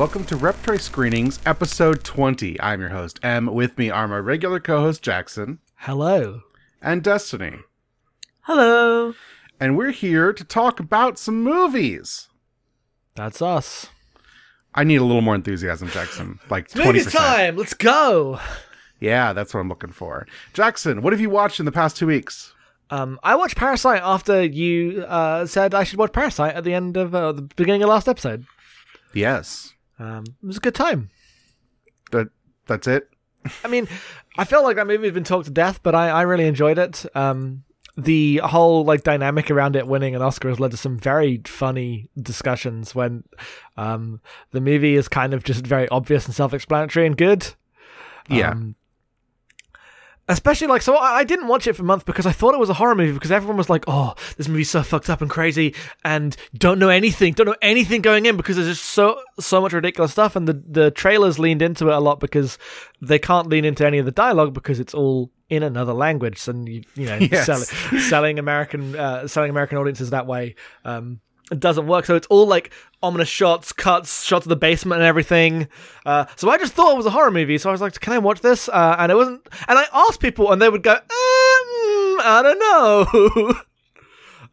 Hello, and welcome to Repertory Screenings, episode 20. I'm your host, M. With me are my regular co host, Jackson, Hello. and Destiny. Hello. And we're here to talk about some movies. That's us. I need a little more enthusiasm, Jackson. Like 20%. Movie time. Let's go. Yeah, that's what I'm looking for. Jackson, what have you watched in the past two weeks? Um, I watched Parasite after you uh, said I should watch Parasite at the end of uh, the beginning of last episode. Yes. Um, it was a good time. That that's it? I mean, I felt like that movie had been talked to death, but I, I really enjoyed it. Um, the whole like dynamic around it winning an Oscar has led to some very funny discussions when um, the movie is kind of just very obvious and self-explanatory and good. Yeah. Um, especially like so I I didn't watch it for a month because I thought it was a horror movie because everyone was like, "Oh, this movie's so fucked up and crazy and don't know anything, don't know anything going in because there's just so so much ridiculous stuff." And the the trailers leaned into it a lot because they can't lean into any of the dialogue because it's all in another language and you you know Yes. sell, selling American uh, selling American audiences that way. Um, it doesn't work. So it's all like ominous shots, cuts, shots of the basement and everything. Uh, so I just thought it was a horror movie. So I was like, "Can I watch this?" Uh, and it wasn't. And I asked people, and they would go, um, "I don't know."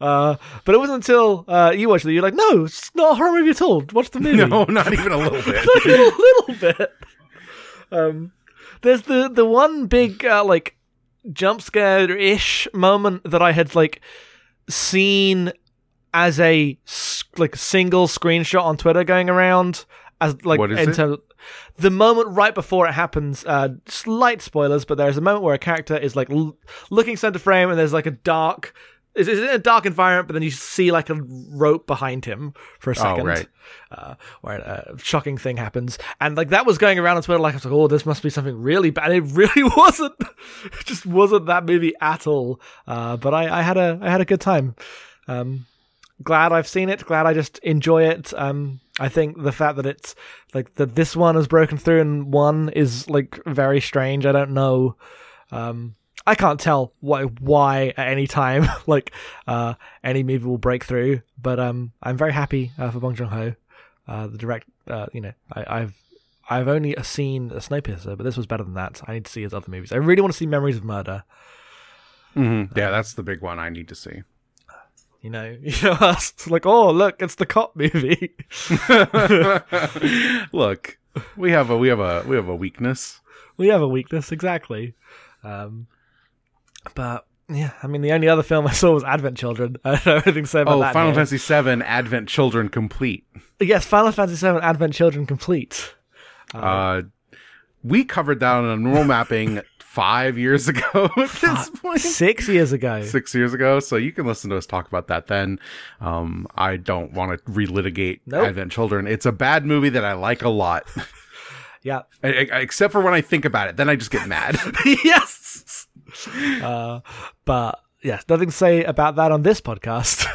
uh, but it wasn't until uh, you watched it. You're like, "No, it's not a horror movie at all. Watch the movie." No, not even a little bit. not even a little, little bit. Um, there's the the one big uh, like jump scare ish moment that I had like seen as a like single screenshot on Twitter going around as like What is in terms- the moment right before it happens. Uh, slight spoilers, but there's a moment where a character is like l- looking center frame, and there's like a dark. Is is in a dark environment, but then you see like a rope behind him for a second right. uh, where a shocking thing happens, and like that was going around on Twitter. Like I was like, "Oh, this must be something really bad." It really wasn't. It just wasn't that movie at all. Uh, but I, I had a I had a good time. Um, glad I've seen it. Glad I just enjoy it. Um, I think the fact that it's like that this one has broken through and one is like very strange. I don't know. Um, I can't tell why why at any time like uh, any movie will break through. But um, I'm very happy uh, for Bong Joon Ho, uh, the direct. Uh, you know, I, I've I've only seen a Snowpiercer, but this was better than that. I need to see his other movies. I really want to see Memories of Murder. Mhm. Yeah, that's the big one I need to see. You know, you know, us it's like, oh look, it's the cop movie. Look, we have a we have a we have a weakness. we have a weakness, exactly. Um, but yeah, I mean, the only other film I saw was Advent Children. I don't know anything to say about Oh, that. Final here. Fantasy VII Advent Children complete. Yes, Final Fantasy VII Advent Children complete. Uh, we covered that on a normal mapping five years ago at this point. Six years ago. Six years ago, so you can listen to us talk about that then. Um, I don't want to relitigate Nope. Advent Children. It's a bad movie that I like a lot, Yeah. I- I- except for when I think about it. Then I just get mad. yes. Uh, but yes, nothing to say about that on this podcast.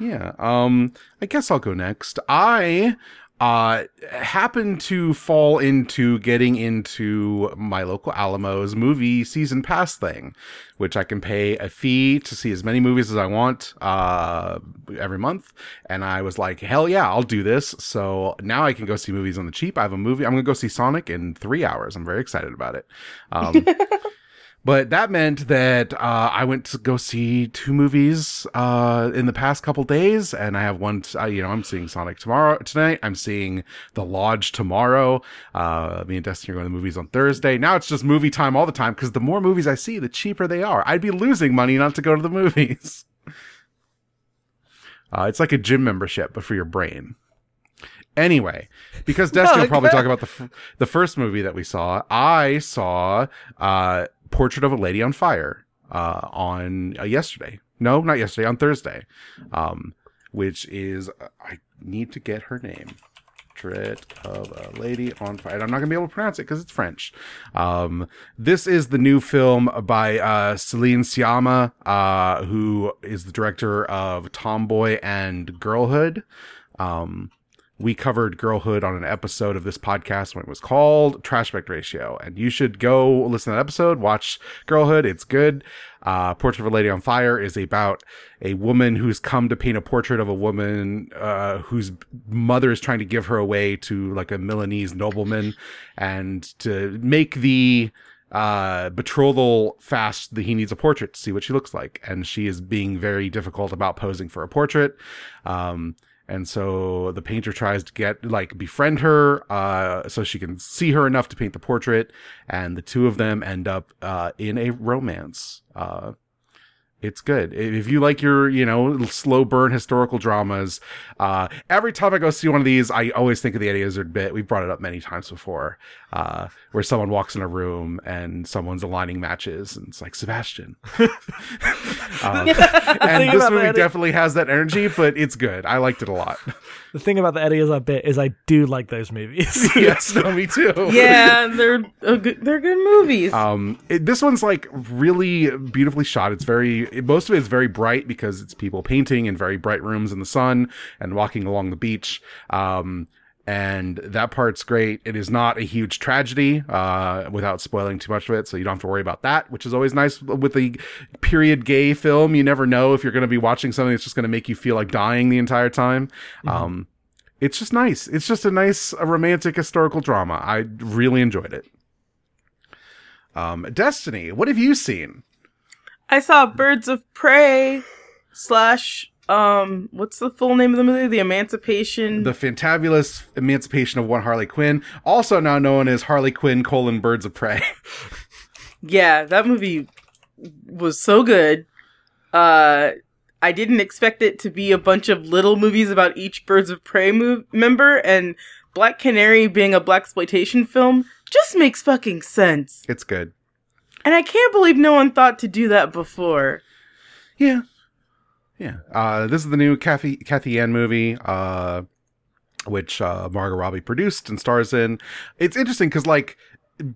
Yeah. Um I guess I'll go next. I uh happen to fall into getting into my local Alamo's movie season pass thing, which I can pay a fee to see as many movies as I want uh every month. And I was like, hell yeah, I'll do this. So now I can go see movies on the cheap. I have a movie. I'm gonna go see Sonic in three hours. I'm very excited about it. Um But that meant that uh, I went to go see two movies uh, in the past couple days, and I have one. Uh, you know, I'm seeing Sonic tomorrow tonight. I'm seeing The Lodge tomorrow. Uh, me and Destiny are going to the movies on Thursday. Now it's just movie time all the time because the more movies I see, the cheaper they are. I'd be losing money not to go to the movies. Uh, it's like a gym membership, but for your brain. Anyway, because Destiny will probably talk about the f- the first movie that we saw. I saw uh, Portrait of a Lady on Fire uh, on uh, yesterday. No, not yesterday. On Thursday, um, which is I need to get her name. Portrait of a Lady on Fire. I'm not gonna be able to pronounce it because it's French. Um, this is the new film by uh, Celine Sciamma, uh, who is the director of Tomboy and Girlhood. Um, we covered girlhood on an episode of this podcast when it was called Trash Aspect Ratio. And you should go listen to that episode, watch Girlhood. It's good. Uh, Portrait of a Lady on Fire is about a woman who's come to paint a portrait of a woman uh, whose mother is trying to give her away to like a Milanese nobleman, and to make the uh betrothal fast that he needs a portrait to see what she looks like and she is being very difficult about posing for a portrait um and so the painter tries to get like befriend her uh so she can see her enough to paint the portrait. And the two of them end up uh in a romance. Uh it's good. If you like your you know slow burn historical dramas uh every time i go see one of these i always think of the eddie izzard bit. We've brought it up many times before uh where someone walks in a room and someone's aligning matches and it's like sebastian um, and this movie that- definitely has that energy but it's good i liked it a lot The thing about the Eddie Izzard bit is I do like those movies. yes no me too Yeah, they're a good, they're good movies. Um, it, this one's like really beautifully shot. It's very it- most of it is very bright because it's people painting in very bright rooms in the sun and walking along the beach. Um, and that part's great. It is not a huge tragedy, uh, without spoiling too much of it, so you don't have to worry about that, which is always nice with a period gay film. You never know if you're going to be watching something that's just going to make you feel like dying the entire time. Um, it's just nice. It's just a nice, a romantic historical drama. I really enjoyed it. Um, Destiny, what have you seen? I saw Birds of Prey slash um what's the full name of the movie? The Emancipation. The fantabulous emancipation of one Harley Quinn, also now known as Harley Quinn colon Birds of Prey. yeah, that movie was so good. Uh I didn't expect it to be a bunch of little movies about each Birds of Prey move- member and Black Canary being a blaxploitation film just makes fucking sense. it's good. And I can't believe no one thought to do that before. Yeah. Yeah. Uh, this is the new Cathy, Cathy Yan movie, uh, which, uh, Margot Robbie produced and stars in. It's interesting because, like,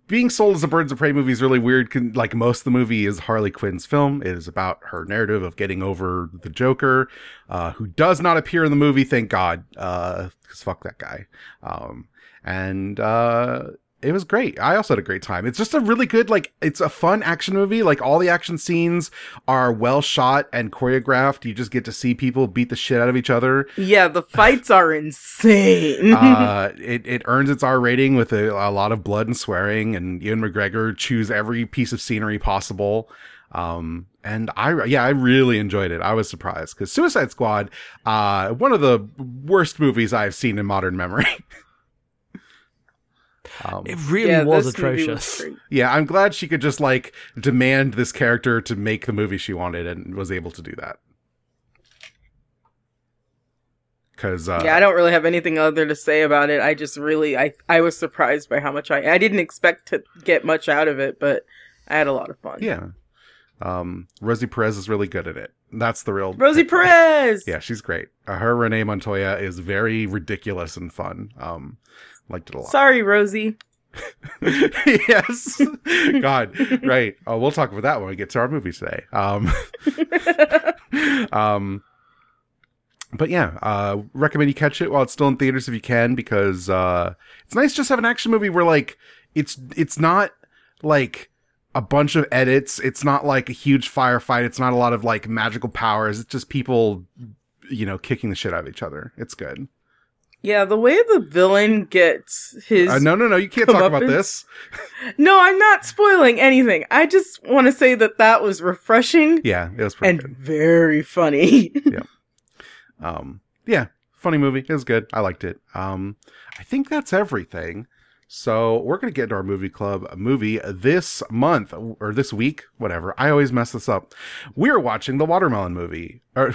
being sold as a Birds of Prey movie is really weird. Like, most of the movie is Harley Quinn's film. It is about her narrative of getting over the Joker, uh, who does not appear in the movie, thank God, uh, cause fuck that guy. Um, and, uh, it was great. I also had a great time. It's just a really good, like, it's a fun action movie. Like, all the action scenes are well shot and choreographed. You just get to see people beat the shit out of each other. Yeah, the fights are insane. uh, it, it earns its R rating with a, a lot of blood and swearing, and Ewan McGregor chews every piece of scenery possible. Um, and I, yeah, I really enjoyed it. I was surprised because Suicide Squad, uh, one of the worst movies I've seen in modern memory. um, It really Yeah, was atrocious. great. yeah, I'm glad she could just like demand this character to make the movie she wanted and was able to do that. Cause, uh, yeah, I don't really have anything other to say about it. I just really, I, I was surprised by how much I, I didn't expect to get much out of it, but I had a lot of fun. yeah. Um, Rosie Perez is really good at it. That's the real Rosie Perez. Yeah, she's great. Uh, her Renee Montoya is very ridiculous and fun. Um, liked it a lot. Sorry, Rosie. yes. God. Right. Oh, we'll talk about that when we get to our movie today. Um, um, but yeah, uh, recommend you catch it while it's still in theaters if you can, because, uh, it's nice just to have an action movie where like, it's, it's not like, a bunch of edits. It's not like a huge firefight. It's not a lot of like magical powers. It's just people, you know, kicking the shit out of each other. It's good. Yeah, the way the villain gets his. Uh, no, no, no. You can't talk about this. No, I'm not spoiling anything. I just want to say that that was refreshing Yeah, it was pretty and good. very funny. Yeah, um, yeah, funny movie. It was good. I liked it. Um, I think that's everything. So we're gonna get into our movie club movie this month or this week, whatever. I always mess this up. We're watching the Watermelon movie. Or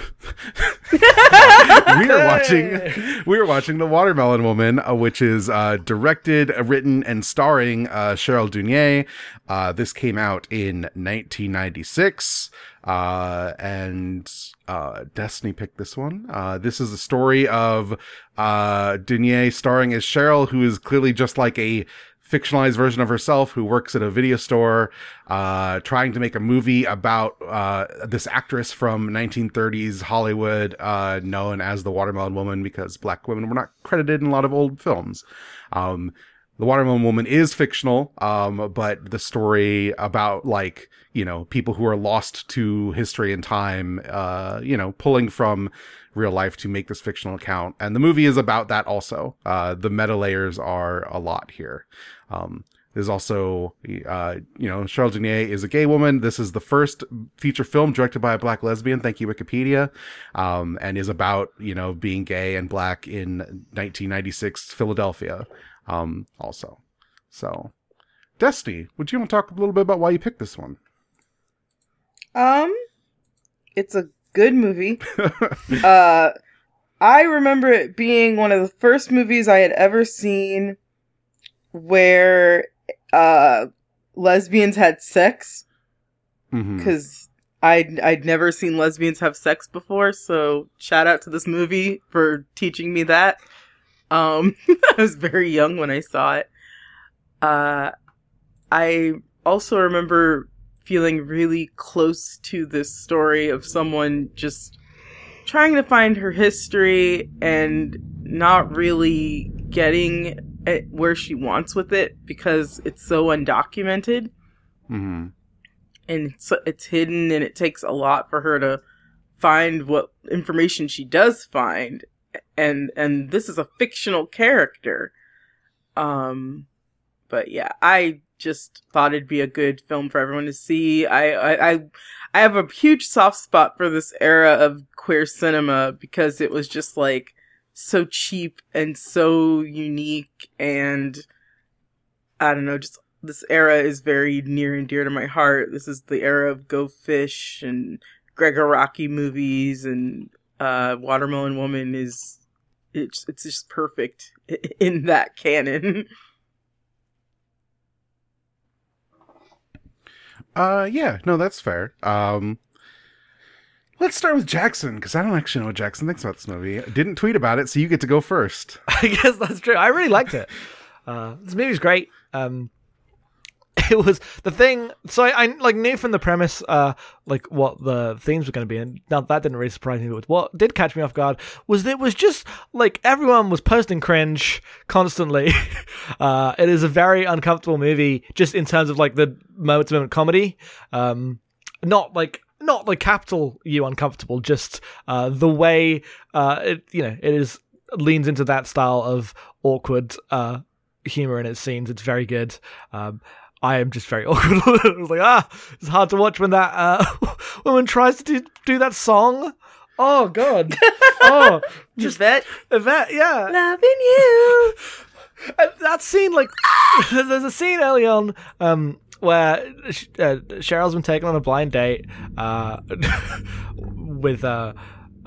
we are watching. We are watching the Watermelon Woman, uh, which is uh, directed, uh, written, and starring uh, Cheryl Dunye. Uh, this came out in 1996, uh, and uh, Destiny picked this one. Uh, this is the story of uh, Dunye starring as Cheryl, who is clearly just like a fictionalized version of herself who works at a video store, uh, trying to make a movie about uh, this actress from 1930s Hollywood, uh, known as the Watermelon Woman, because black women were not credited in a lot of old films. Um, the Watermelon Woman is fictional, um, but the story about like you know people who are lost to history and time, uh, you know, pulling from real life to make this fictional account, and the movie is about that also. Uh, the meta layers are a lot here. Um, there's also, uh, you know, Cheryl Dunye is a gay woman. This is the first feature film directed by a black lesbian. Thank you, Wikipedia. Um, and is about, you know, being gay and black in 1996 Philadelphia um, also. So, Destiny, would you want to talk a little bit about why you picked this one? Um, it's a good movie. uh, I remember it being one of the first movies I had ever seen where uh lesbians had sex because I'd I'd never seen lesbians have sex before. So shout out to this movie for teaching me that. Um, I was very young when I saw it. Uh, I also remember feeling really close to this story of someone just trying to find her history and not really getting it where she wants with it because it's so undocumented. Mhm. and it's, it's hidden and it takes a lot for her to find what information she does find. And and this is a fictional character. Um but yeah i just thought it'd be a good film for everyone to see. I i i, I have a huge soft spot for this era of queer cinema because it was just like so cheap and so unique and i don't know just this era is very near and dear to my heart. This is the era of Go Fish and Gregg Araki movies, and uh, Watermelon Woman is it's it's just perfect in that canon. Uh, yeah, no, that's fair. Um, let's start with Jackson because I don't actually know what Jackson thinks about this movie. I didn't tweet about it, so you get to go first. I guess that's true. I really liked it. Uh, this movie's great. Um, it was the thing. So I, I like knew from the premise, uh, like what the themes were going to be, and now that didn't really surprise me. But what did catch me off guard was that it was just like everyone was posting cringe constantly. uh, it is a very uncomfortable movie, just in terms of like the moment to moment comedy. Um, not like not the capital U uncomfortable, just uh, the way uh, it you know it is leans into that style of awkward uh, humor in its scenes. It's very good. Um, I am just very awkward. I was like, ah, it's hard to watch when that uh, woman tries to do, do that song. Oh God! Oh, Just that Yvette, yeah. loving you. And that scene, like, there's a scene early on um, where uh, Cheryl's been taken on a blind date uh, with uh,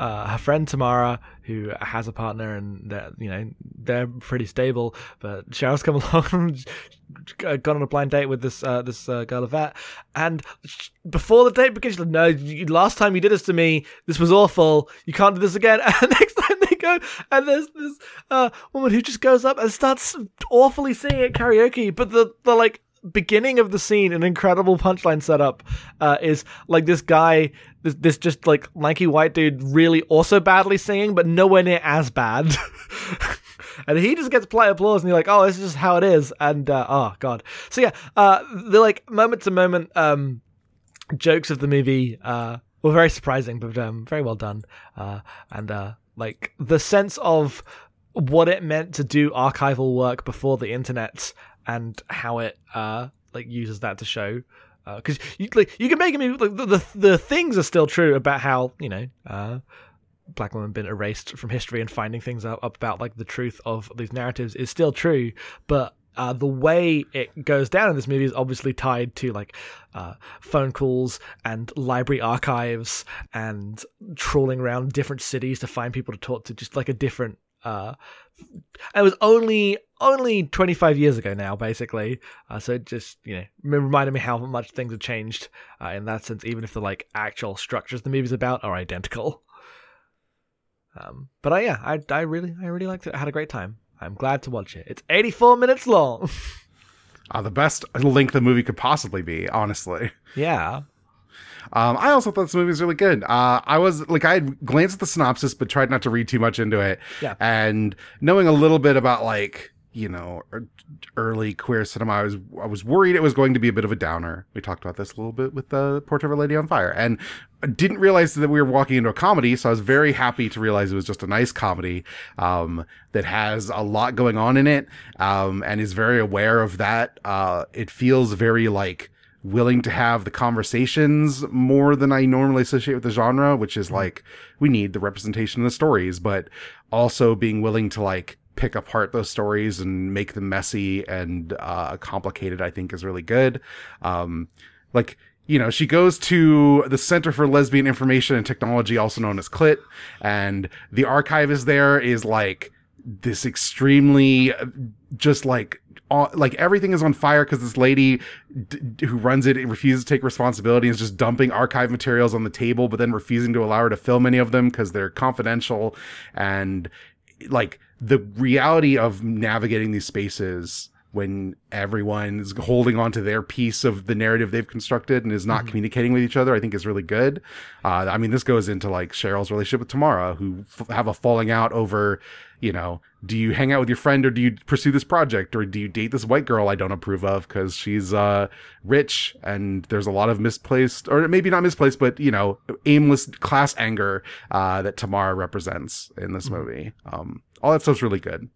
uh, her friend Tamara, who has a partner, and they're, you know they're pretty stable. But Cheryl's come along, and gone on a blind date with this uh, this uh, girl Yvette, and before the date begins, she's like, "No, you, last time you did this to me, this was awful. You can't do this again." And next time they go, and there's this uh, woman who just goes up and starts awfully singing at karaoke, but the the like beginning of the scene, an incredible punchline setup, uh, is like this guy, this, this just like lanky white dude, really also badly singing, but nowhere near as bad. and he just gets polite applause, and you're like, oh, this is just how it is. And uh, oh god, so yeah, uh, the like moment to moment um, jokes of the movie uh, were very surprising, but um, very well done. Uh, and uh, like the sense of what it meant to do archival work before the internet and how it uh like uses that to show because you like you can make movie like the, the the things are still true about how you know uh black women been erased from history and finding things out about like the truth of these narratives is still true but uh, the way it goes down in this movie is obviously tied to like uh, phone calls and library archives and trawling around different cities to find people to talk to, just like a different. Uh, it was only only 25 years ago now, basically. Uh, so it just you know reminded me how much things have changed uh, in that sense, even if the like actual structures the movie's about are identical. Um, but I, yeah, I, I really, I really liked it. I had a great time. I'm glad to watch it. It's 84 minutes long. uh, the best length the movie could possibly be, honestly. Yeah. Um, I also thought this movie was really good. Uh, I was like, I had glanced at the synopsis, but tried not to read too much into it. Yeah. And knowing a little bit about like, you know, er- early queer cinema, I was, I was worried it was going to be a bit of a downer. We talked about this a little bit with the Portrait of a Lady on Fire and I didn't realize that we were walking into a comedy. So I was very happy to realize it was just a nice comedy, um, that has a lot going on in it, um, and is very aware of that. Uh, it feels very like, willing to have the conversations more than I normally associate with the genre, which is like we need the representation of the stories, but also being willing to like pick apart those stories and make them messy and uh, complicated. I think is really good. Um, like you know, she goes to the Center for Lesbian Information and Technology, also known as CLIT, and the archivist there is like this extremely just like all, like everything is on fire because this lady d- who runs it refuses to take responsibility and is just dumping archive materials on the table but then refusing to allow her to film any of them because they're confidential and like the reality of navigating these spaces when everyone is holding on to their piece of the narrative they've constructed and is not communicating with each other, I think is really good. Uh, I mean, this goes into like Cheryl's relationship with Tamara, who f- have a falling out over, you know, do you hang out with your friend or do you pursue this project or do you date this white girl I don't approve of because she's uh, rich and there's a lot of misplaced or maybe not misplaced, but you know, aimless class anger uh, that Tamara represents in this movie. Um, all that stuff's really good.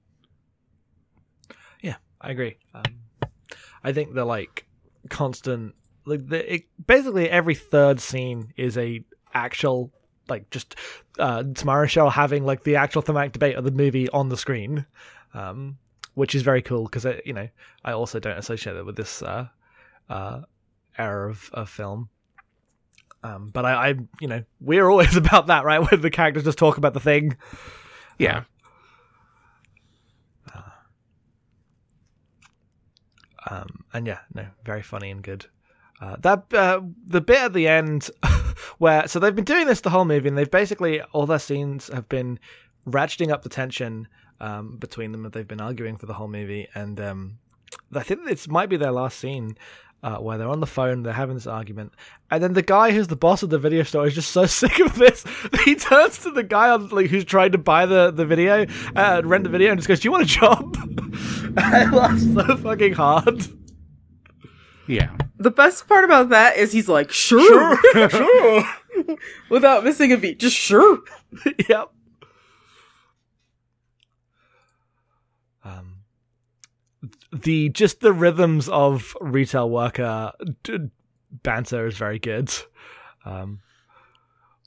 Yeah, I agree. Um, I think the like constant, like the it, basically every third scene is a actual like just uh, Tamara Cheryl having like the actual thematic debate of the movie on the screen, um, which is very cool because you know I also don't associate it with this uh, uh, era of, of film. Um, but I, I, you know, we're always about that, right? Where the characters just talk about the thing. Yeah. Um, and yeah, no, very funny and good. Uh, that uh, the bit at the end where so they've been doing this the whole movie, and they've basically all their scenes have been ratcheting up the tension um, between them. They've been arguing for the whole movie, and um, I think this might be their last scene. Uh, where they're on the phone, they're having this argument, and then the guy who's the boss of the video store is just so sick of this he turns to the guy on, like who's trying to buy the the video, uh, rent the video, and just goes, "Do you want a job?" I laughed so fucking hard. Yeah. The best part about that is he's like, sure, sure, without missing a beat, just sure. yep. Um, the just the rhythms of retail worker d- banter is very good. Um,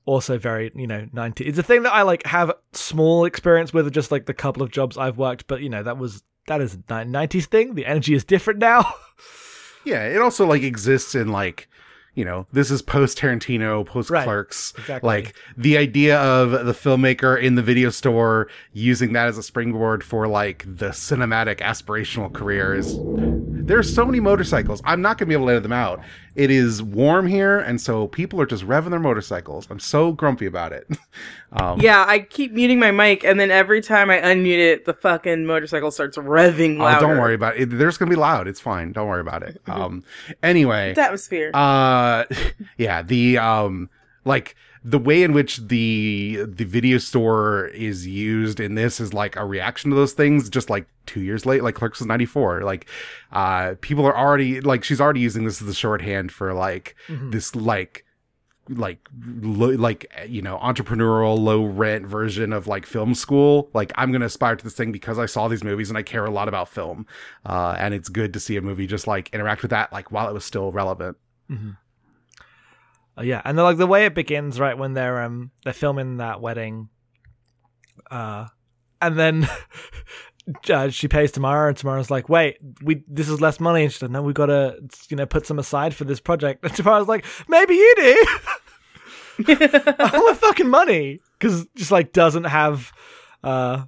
also very you know 90 it's a thing that i like have small experience with just like the couple of jobs i've worked but you know that was that is a 90s thing the energy is different now Yeah, it also like exists in like, you know, this is post Tarantino, post Right, Clerks. exactly. Like the idea of the filmmaker in the video store using that as a springboard for like the cinematic aspirational career is there's so many motorcycles. I'm not gonna be able to let them out. It is warm here, and so people are just revving their motorcycles. I'm so grumpy about it. um, Yeah, I keep muting my mic, and then every time I unmute it, the fucking motorcycle starts revving oh, don't worry about it. There's gonna be loud. It's fine. Don't worry about it. Um, anyway, The atmosphere. uh yeah the um like the way in which the the video store is used in this is like a reaction to those things just like two years late like clerks was 94 like uh people are already like she's already using this as the shorthand for like this like like lo- like you know entrepreneurial low rent version of like film school. Like i'm gonna aspire to this thing because i saw these movies and i care a lot about film. Uh and it's good to see a movie just like interact with that like while it was still relevant Uh, yeah, and the, like the way it begins, right when they're um they're filming that wedding, uh, and then uh, she pays Tamara, and Tamara's like, "Wait, we this is less money," and she said, "No, we gotta you know put some aside for this project." And Tamara's like, "Maybe you do." All the fucking money because just like doesn't have uh,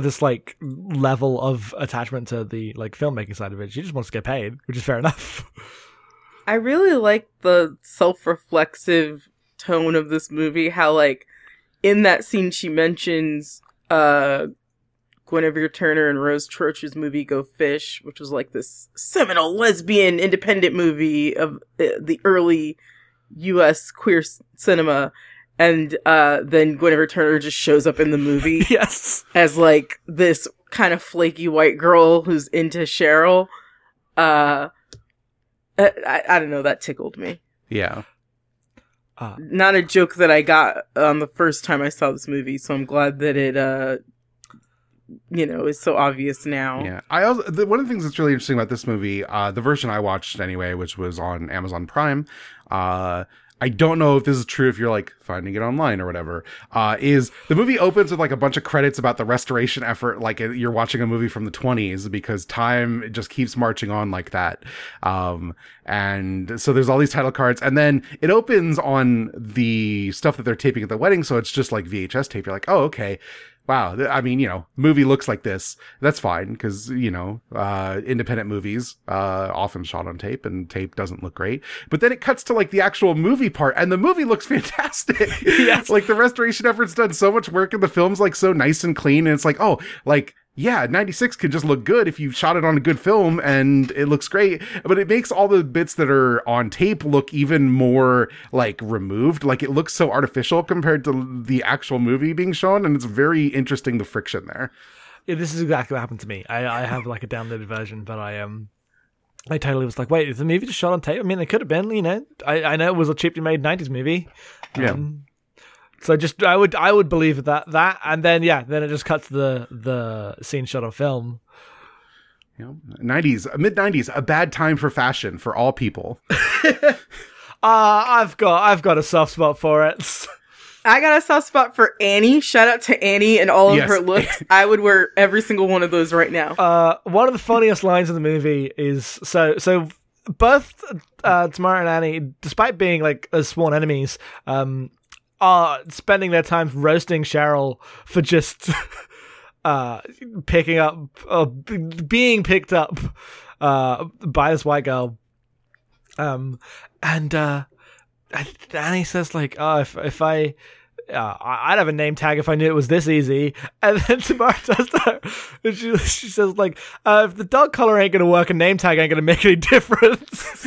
this like level of attachment to the like filmmaking side of it. She just wants to get paid, which is fair enough. I really like the self-reflexive tone of this movie. How like in that scene she mentions uh Guinevere Turner and Rose Troche's movie Go Fish, which was like this seminal lesbian independent movie of uh, the early U.S. queer s- cinema. And uh, then Guinevere Turner just shows up in the movie yes. as like this kind of flaky white girl who's into Cheryl. Uh, I, I, I don't know. That tickled me. Yeah. Uh, Not a joke that I got on the first time I saw this movie, so I'm glad that it, uh, you know, is so obvious now. Yeah, I also the, one of the things that's really interesting about this movie, uh, the version I watched anyway, which was on Amazon Prime. Uh, I don't know if this is true if you're like finding it online or whatever. Uh, is the movie opens with like a bunch of credits about the restoration effort, like uh, you're watching a movie from the 20s because time just keeps marching on like that. Um, and so there's all these title cards, and then it opens on the stuff that they're taping at the wedding, so it's just like VHS tape. You're like, oh, okay wow i mean you know movie looks like this. That's fine because you know uh independent movies uh often shot on tape and tape doesn't look great. But then it cuts to like the actual movie part and the movie looks fantastic. Yes. like the restoration efforts done so much work and the film's like so nice and clean and it's like oh like yeah, 96 could just look good if you shot it on a good film and it looks great, but it makes all the bits that are on tape look even more like removed. Like it looks so artificial compared to the actual movie being shown. And it's very interesting the friction there. yeah, this is exactly what happened to me. I, I have like a downloaded version, but I um, I totally was like, wait, is the movie just shot on tape? I mean, it could have been, you know. I, I know it was a cheaply made '90s movie. Yeah. So just I would I would believe that that and then yeah then it just cuts the the scene shot on film. You know, 90s, mid 90s, a bad time for fashion for all people. Uh I've got I've got a soft spot for it. I got a soft spot for Annie. Shout out to Annie and all of Yes. her looks. I would wear every single one of those right now. Uh, one of the funniest lines in the movie is so so both uh, Tamara and Annie, despite being like as sworn enemies, um, are spending their time roasting Cheryl for just uh picking up uh, being picked up uh by this white girl. Um, and uh, Annie says like, "Oh, if if I." uh, I'd have a name tag if I knew it was this easy. And then Tamara does that. And she, she says, like, uh, if the dog collar ain't going to work, a name tag ain't going to make any difference.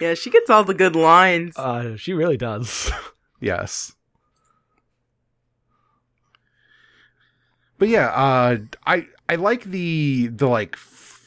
Yeah, she gets all the good lines. uh, she really does. Yes. But yeah, uh I I like the the like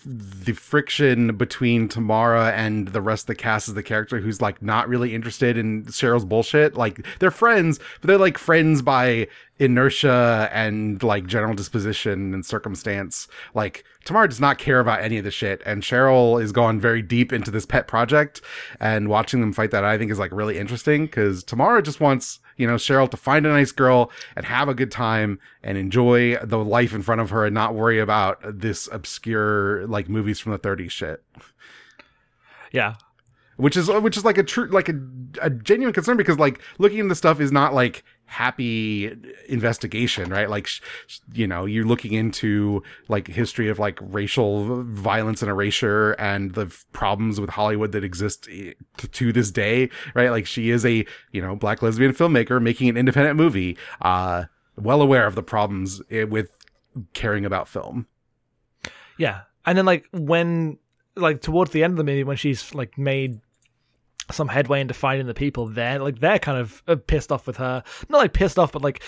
the friction between Tamara and the rest of the cast as the character who's like not really interested in Cheryl's bullshit. Like they're friends, but they're like friends by inertia and like general disposition and circumstance. Like Tamara does not care about any of the shit, and Cheryl is gone very deep into this pet project. And watching them fight that, I think, is like really interesting because Tamara just wants you know Cheryl to find a nice girl and have a good time and enjoy the life in front of her and not worry about this obscure like movies from the 30s shit yeah. which is which is like a true like a, a genuine concern because like looking at the stuff is not like happy investigation right? Like you know you're looking into like history of like racial violence and erasure and the problems with hollywood that exist eh, to this day right? Like she is a you know black lesbian filmmaker making an independent movie uh well aware of the problems eh, with caring about film. Yeah. And then, like, when, like, towards the end of the movie, when she's, like, made some headway into finding the people there, like, they're kind of uh, pissed off with her. Not, like, pissed off, but, like,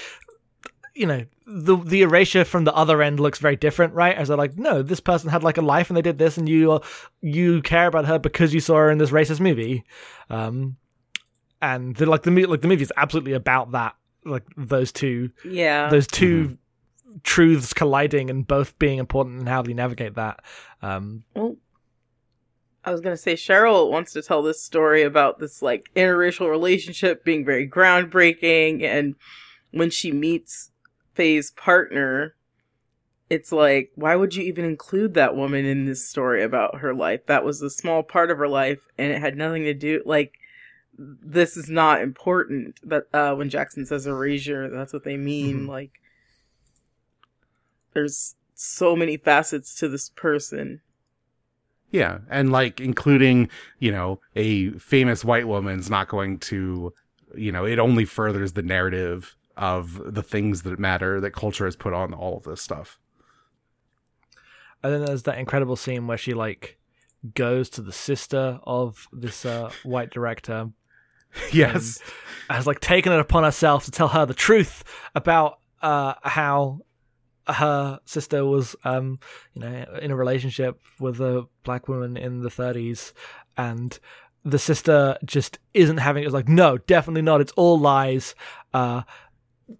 you know, the the erasure from the other end looks very different, right? As they're like, no, this person had like a life and they did this, and you you care about her because you saw her in this racist movie, um, and the, like the mo- like the movie is absolutely about that, like those two yeah. those 2 truths colliding and both being important and how they navigate that. Um, Well, I was gonna say Cheryl wants to tell this story about this like interracial relationship being very groundbreaking, and when she meets Fae's partner, it's like, why would you even include that woman in this story about her life? That was a small part of her life, and it had nothing to do like. This is not important. That uh, when Jackson says erasure, that's what they mean. Mhm. Like, there's so many facets to this person. Yeah, and like including, you know, a famous white woman's not going to, you know, it only furthers the narrative of the things that matter that culture has put on all of this stuff. And then there's that incredible scene where she like goes to the sister of this uh, white director Yes. has like taken it upon herself to tell her the truth about uh, how her sister was, um, you know, in a relationship with a black woman in the 30s, and the sister just isn't having it. It's like, no, definitely not. It's all lies. Uh,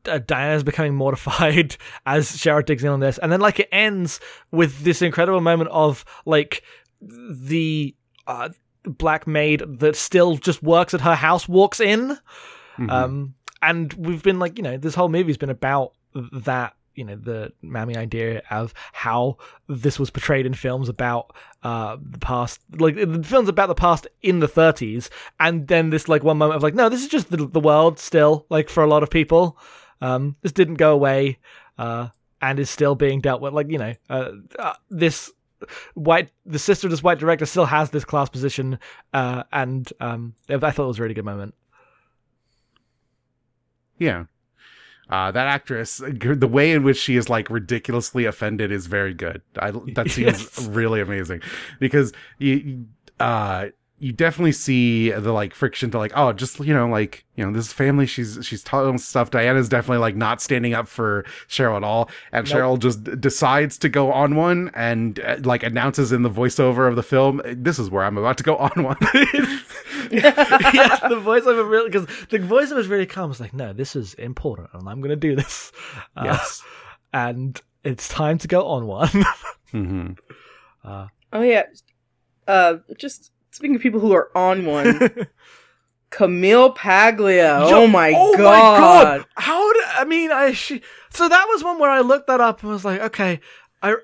uh, Diana's becoming mortified as Cheryl digs in on this, and then like it ends with this incredible moment of like the uh, black maid that still just works at her house walks in, Mhm. um, and we've been like, you know, this whole movie's been about that. You know, the mammy idea of how this was portrayed in films about uh, the past, like the films about the past in the 30s, and then this like one moment of like, no, this is just the, the world still, like for a lot of people. Um, this didn't go away, uh, and is still being dealt with. Like you know, uh, uh, this white, the sister of this white director still has this class position, uh, and um, I thought it was a really good moment. Yeah. Uh, that actress, the way in which she is like ridiculously offended is very good. I, that seems Yes. really amazing because you, you, uh, you definitely see the like friction to like, oh, just, you know, like, you know, this family, she's, she's telling stuff. Diana's definitely like not standing up for Cheryl at all. And Nope. Cheryl just d- decides to go on one and uh, like announces in the voiceover of the film, this is where I'm about to go on one. yes, the voiceover really because the voiceover is really calm. It's like, no, this is important, and I'm going to do this. Uh, yes. and it's time to go on one. hmm uh, Oh yeah. Uh, just speaking of people who are on one, Camille Paglia. Yo- oh my oh god. How? Did, I mean, I she, so that was one where I looked that up and was like, okay, I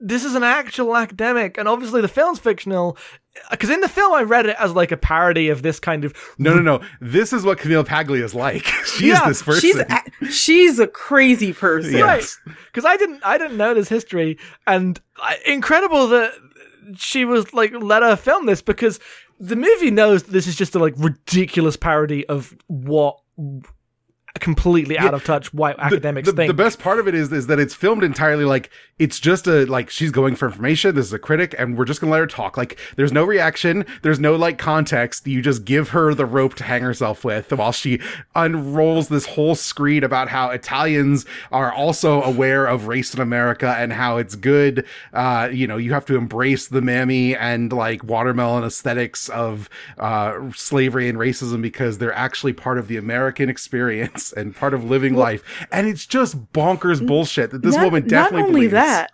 this is an actual academic, and obviously the film's fictional. Uh, because in the film, I read it as like a parody of this kind of No, no, no. This is what Camille Paglia is like. She's Yeah, this person. She's a- she's a crazy person. Yeah. right Yes. because i didn't i didn't know this history and I, incredible that she was like let her film this because the movie knows this is just a like ridiculous parody of what completely out of touch white The- academics the, think the best part of it is is that it's filmed entirely like it's just a like she's going for information. This is a critic, and we're just gonna let her talk. Like there's no reaction, there's no like context. You just give her the rope to hang herself with while she unrolls this whole screed about how Italians are also aware of race in America and how it's good. Uh, you know, you have to embrace the mammy and like watermelon aesthetics of uh, slavery and racism because they're actually part of the American experience and part of living life. And it's just bonkers bullshit that this not, woman definitely not only believes. that.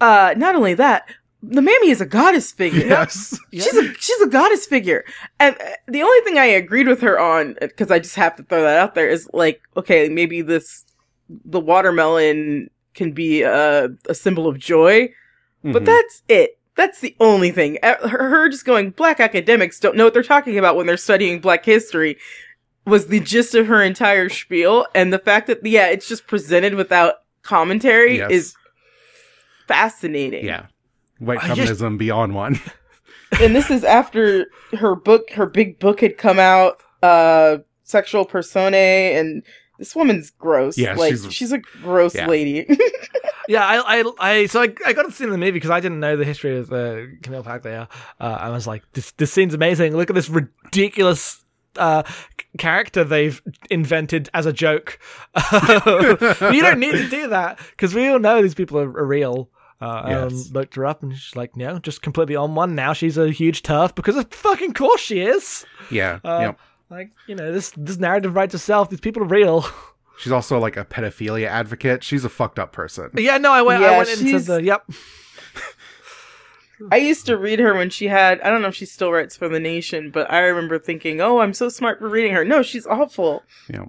Uh, not only that, the mammy is a goddess figure. Yes. She's a she's a goddess figure, and uh, the only thing I agreed with her on, because I just have to throw that out there, is like, okay, maybe this the watermelon can be a, a symbol of joy, but Mhm. that's it. That's the only thing. Uh, Her, her just going, black academics don't know what they're talking about when they're studying black history was the gist of her entire spiel. And the fact that, yeah, it's just presented without commentary Yes. is fascinating. yeah. White I just- feminism beyond one. And this is after her book, her big book had come out, uh, Sexual Personae, and this woman's gross. Yeah, like, she's- she's, a gross yeah. lady. yeah I, I i so i, I got to see the movie because i didn't know the history of uh, camille paglia uh, i was like this this scene's amazing look at this ridiculous uh, character they've invented as a joke. you don't need to do that because we all know these people are, are real. Uh, Yes. and looked her up and she's like, no, just completely on one. Now she's a huge TERF because of fucking course she is. Yeah. Uh, yep. Like, you know, this this narrative writes itself. These people are real. She's also like a pedophilia advocate. She's a fucked up person. yeah, no, I went, I Yeah, went into the, yep. I used to read her when she had, I don't know if she still writes for The Nation, but I remember thinking, oh, I'm so smart for reading her. No, she's awful. Yeah.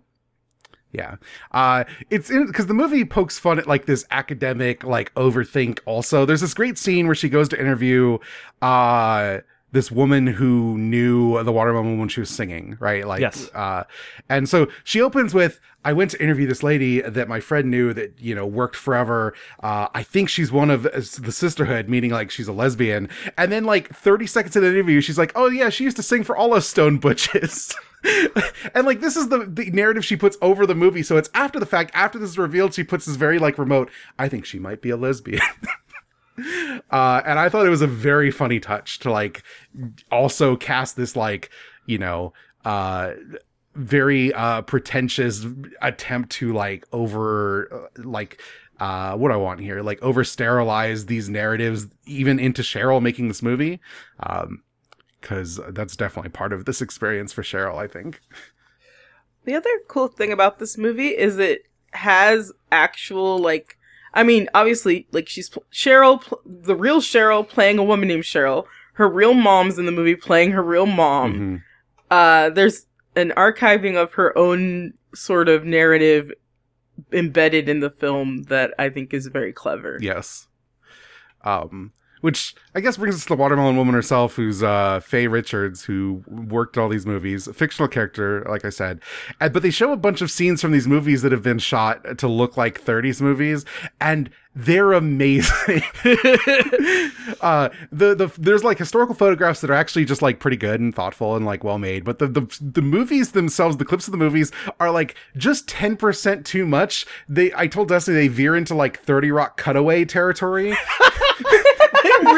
yeah uh it's in because the movie pokes fun at like this academic like overthink also there's this great scene where she goes to interview uh this woman who knew the watermelon when she was singing, right? Like, Yes. uh, and so she opens with, I went to interview this lady that my friend knew that, you know, worked forever. Uh, I think she's one of uh, the sisterhood, meaning like she's a lesbian. And then like 30 seconds in the interview, she's like, oh yeah, she used to sing for all those stone butches. and like this is the, the narrative she puts over the movie. So it's after the fact, after this is revealed, she puts this very like remote, I think she might be a lesbian. uh, and I thought it was a very funny touch to like also cast this like, you know, uh, very uh pretentious attempt to like over uh, like uh what I want here? Like over sterilize these narratives even into Cheryl making this movie. Um cuz that's definitely part of this experience for Cheryl I think. The other cool thing about this movie is it has actual like I mean, obviously, like she's pl- Cheryl, pl- the real Cheryl playing a woman named Cheryl. Her real mom's in the movie playing her real mom. Mhm. Uh, there's an archiving of her own sort of narrative embedded in the film that I think is very clever. yes um which I guess brings us to the watermelon woman herself, who's uh, Fae Richards, who worked all these movies, fictional character, like I said. And, but they show a bunch of scenes from these movies that have been shot to look like 30s movies, and they're amazing. uh, the the there's like historical photographs that are actually just like pretty good and thoughtful and like well made, but the the the movies themselves, the clips of the movies are like just 10% too much. They I told Destiny they veer into like 30 Rock cutaway territory.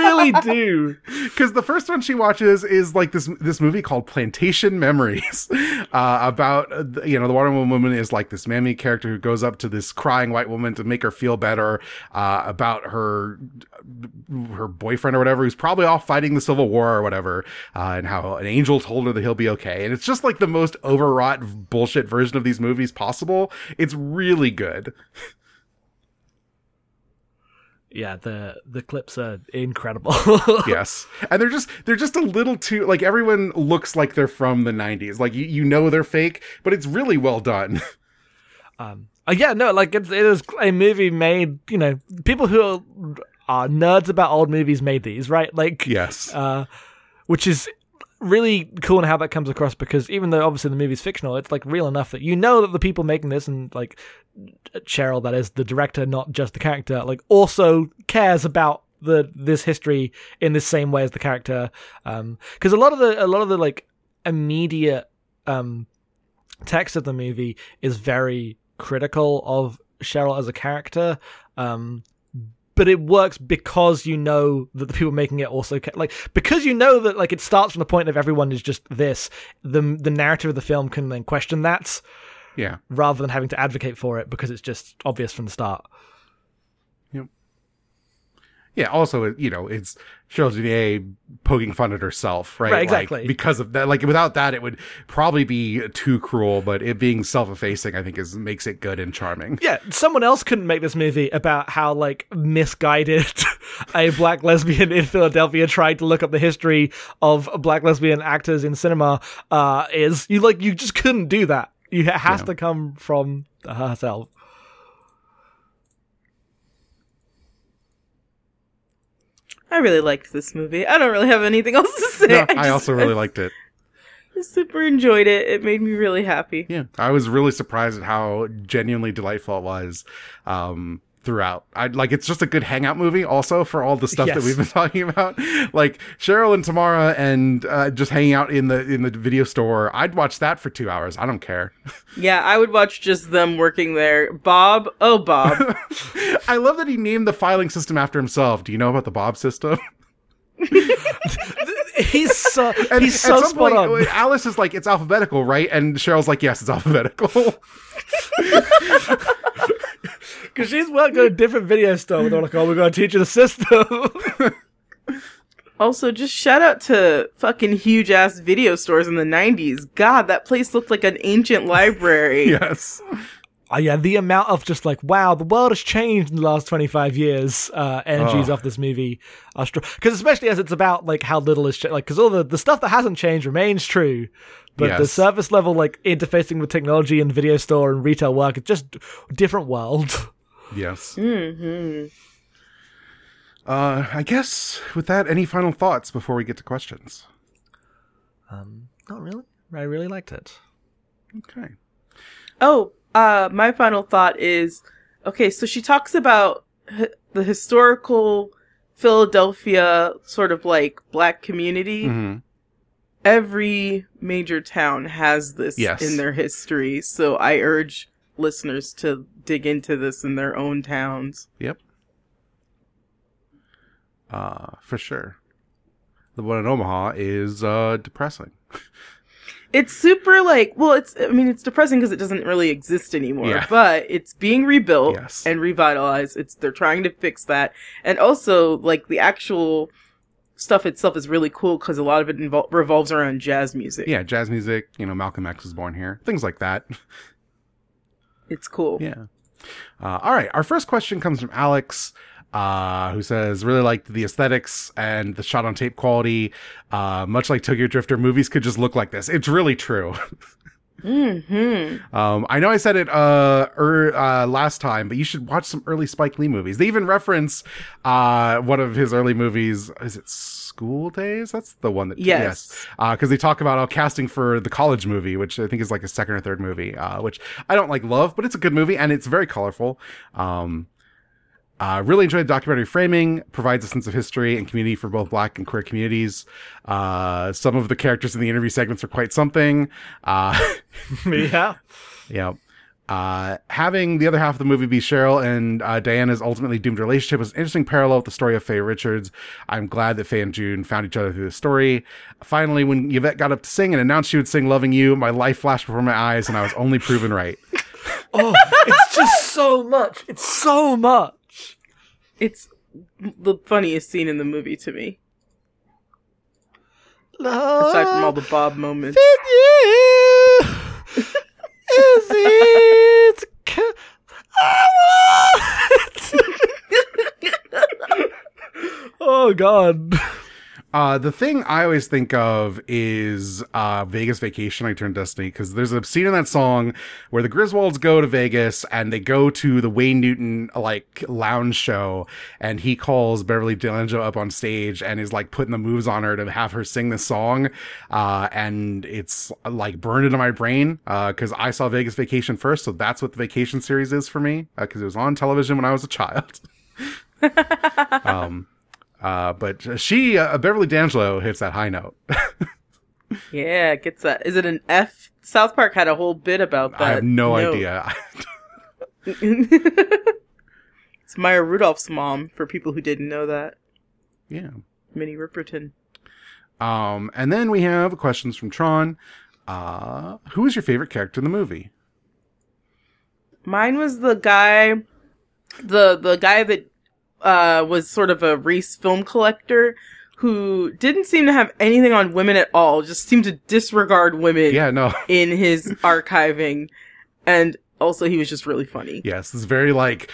really do. because the first one she watches is like this this movie called Plantation Memories, uh, about uh, you know the watermelon woman is like this mammy character who goes up to this crying white woman to make her feel better uh, about her her boyfriend or whatever who's probably off fighting the Civil War or whatever, uh, and how an angel told her that he'll be okay, and it's just like the most overwrought bullshit version of these movies possible. It's really good. Yeah, the the clips are incredible. yes and they're just they're just a little too like everyone looks like they're from the 90s like you, you know they're fake but it's really well done Um, uh, yeah, no, like it's, it is a movie made. You know, people who are, are nerds about old movies made these, right? Like, yes uh, which is really cool in how that comes across because even though obviously the movie's fictional, it's like real enough that you know that the people making this and like Cheryl, that is the director, not just the character, like also cares about the this history in the same way as the character. Um, because a lot of the a lot of the like immediate um text of the movie is very critical of Cheryl as a character. Um, but it works because you know that the people making it also ca- like because you know that like it starts from the point of everyone is just this. The the narrative of the film can then question that yeah rather than having to advocate for it because it's just obvious from the start. Yeah also you know it's cheryl Dunye poking fun at herself right Right, Like, exactly. because of that like without that it would probably be too cruel but it being self-effacing i think is makes it good and charming Yeah, someone else couldn't make this movie about how like misguided a black lesbian in Philadelphia tried to look up the history of black lesbian actors in cinema uh is. You like you just couldn't do that. You it has Yeah. to come from herself. I really liked this movie. I don't really have anything else to say. No, I, i also really liked it I super enjoyed it. It made me really happy. Yeah, I was really surprised at how genuinely delightful it was um, throughout. I like it's just a good hangout movie, also for all the stuff that we've been talking about. Like Cheryl and Tamara, and uh, just hanging out in the in the video store. I'd watch that for two hours. I don't care. Yeah, I would watch just them working there. Bob, oh Bob. I love that he named the filing system after himself. Do you know about the Bob system? He's so And he's so spot point, on. Alice is like, "It's alphabetical, right?" And Cheryl's like, "Yes, it's alphabetical." Because she's worked at a different video store. and They're like, "Oh, we're going to teach you the system." also, just shout out to fucking huge ass video stores in the 90s. God, that place looked like an ancient library. yes. Oh yeah, the amount of just like, wow, the world has changed in the last 25 years. Uh, energies Oh. off this movie are strong. Because especially as it's about like how little is, cha- like, because all the, the stuff that hasn't changed remains true. But the service level, like interfacing with technology and video store and retail work, it's just different world. Yes. hmm Uh, I guess with that, any final thoughts before we get to questions? Um, not really. I really liked it. Okay. Oh, uh, my final thought is okay, so she talks about h- the historical Philadelphia sort of like black community. hmm Every major town has this Yes. in their history, so I urge listeners to dig into this in their own towns. Yep. Uh, for sure. The one in Omaha is uh depressing. It's super like, well, it's, I mean, it's depressing because it doesn't really exist anymore, Yeah. but it's being rebuilt Yes. and revitalized. It's, they're trying to fix that. And also, like, the actual stuff itself is really cool because a lot of it invol- revolves around jazz music. Yeah, jazz music. You know, Malcolm X was born here. Things like that. It's cool. Yeah. Uh, all right. Our first question comes from Alex, uh, who says, really liked the aesthetics and the shot on tape quality. Uh, much like Tokyo Drifter, movies could just look like this. It's really true. hmm um, I know I said it uh, er, uh, last time, but you should watch some early Spike Lee movies. They even reference uh, one of his early movies. Is it School Days? That's the one that. Yes. because they talk about uh, casting for the college movie, which I think is like a second or third movie, uh, which I don't like love, but it's a good movie and it's very colorful. Um, uh, really enjoyed the documentary framing, provides a sense of history and community for both black and queer communities. Uh, some of the characters in the interview segments are quite something. Uh, yeah. yeah. Uh, having the other half of the movie be Cheryl and uh, Diana's ultimately doomed relationship was an interesting parallel with the story of Fae Richards. I'm glad that Fae and June found each other through the story. Finally, when Yvette got up to sing and announced she would sing Loving You, my life flashed before my eyes and I was only proven right. Oh, it's just so much. It's so much. It's the funniest scene in the movie to me, aside from all the Bob moments. you. Is it? ca- I want- oh God. Uh, the thing I always think of is uh, Vegas Vacation. I Turned Destiny because there's a scene in that song where the Griswolds go to Vegas and they go to the Wayne Newton like lounge show, and he calls Beverly D'Angelo up on stage and is like putting the moves on her to have her sing the song, uh, and it's like burned into my brain because I saw Vegas Vacation first, so that's what the Vacation series is for me because it was on television when I was a child. um. Uh, but she, uh, Beverly D'Angelo, hits that high note. Yeah, gets that. Is it an F? South Park had a whole bit about that. I have no note. idea. it's Maya Rudolph's mom, for people who didn't know that. yeah. Minnie Riperton. Um, and then we have questions from Tron. Uh, who is your favorite character in the movie? Mine was the guy, the the guy that uh, was sort of a race film collector who didn't seem to have anything on women at all. Just seemed to disregard women Yeah, no. in his archiving, and also he was just really funny. yes, it's very like.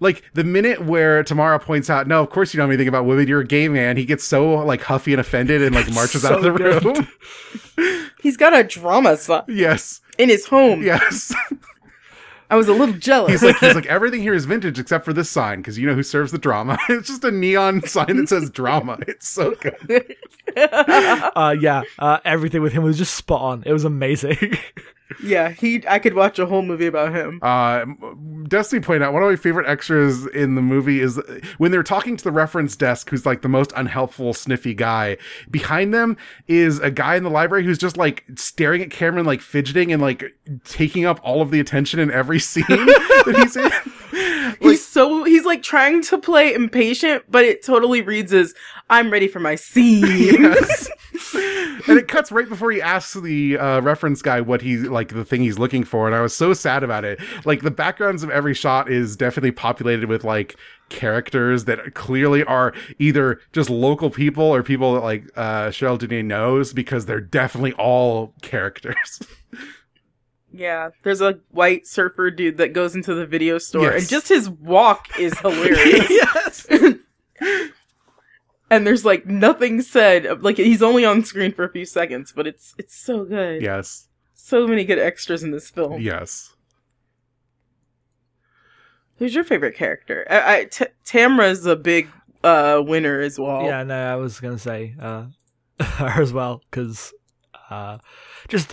Like the minute where Tamara points out, no, of course you don't know anything about women. You're a gay man. He gets so like huffy and offended and like marches out of the room. He's got a drama son yes, in his home. yes. I was a little jealous. He's like, he's like, everything here is vintage except for this sign because you know who serves the drama. It's just a neon sign that says drama. It's so good. Uh, yeah. Uh, everything with him was just spot on. It was amazing. Yeah, he. I could watch a whole movie about him. Uh, Destiny pointed out one of my favorite extras in the movie is when they're talking to the reference desk, who's like the most unhelpful, sniffy guy. Behind them is a guy in the library who's just like staring at Cameron, like fidgeting and like taking up all of the attention in every scene that he's in. he's so he's like trying to play impatient, but it totally reads as "I'm ready for my scene." yes. and it cuts right before he asks the uh, reference guy what he's like the thing he's looking for and i was so sad about it like the backgrounds of every shot is definitely populated with like characters that clearly are either just local people or people that like uh cheryl Dunye knows because they're definitely all characters Yeah, there's a white surfer dude that goes into the video store, Yes. and just his walk is hilarious. yes. and there's like nothing said. Like he's only on screen for a few seconds, but it's it's so good. yes So many good extras in this film. yes Who's your favorite character? I, I T- Tamra's a big uh winner as well. Yeah, no, I was gonna say uh, her as well because uh, just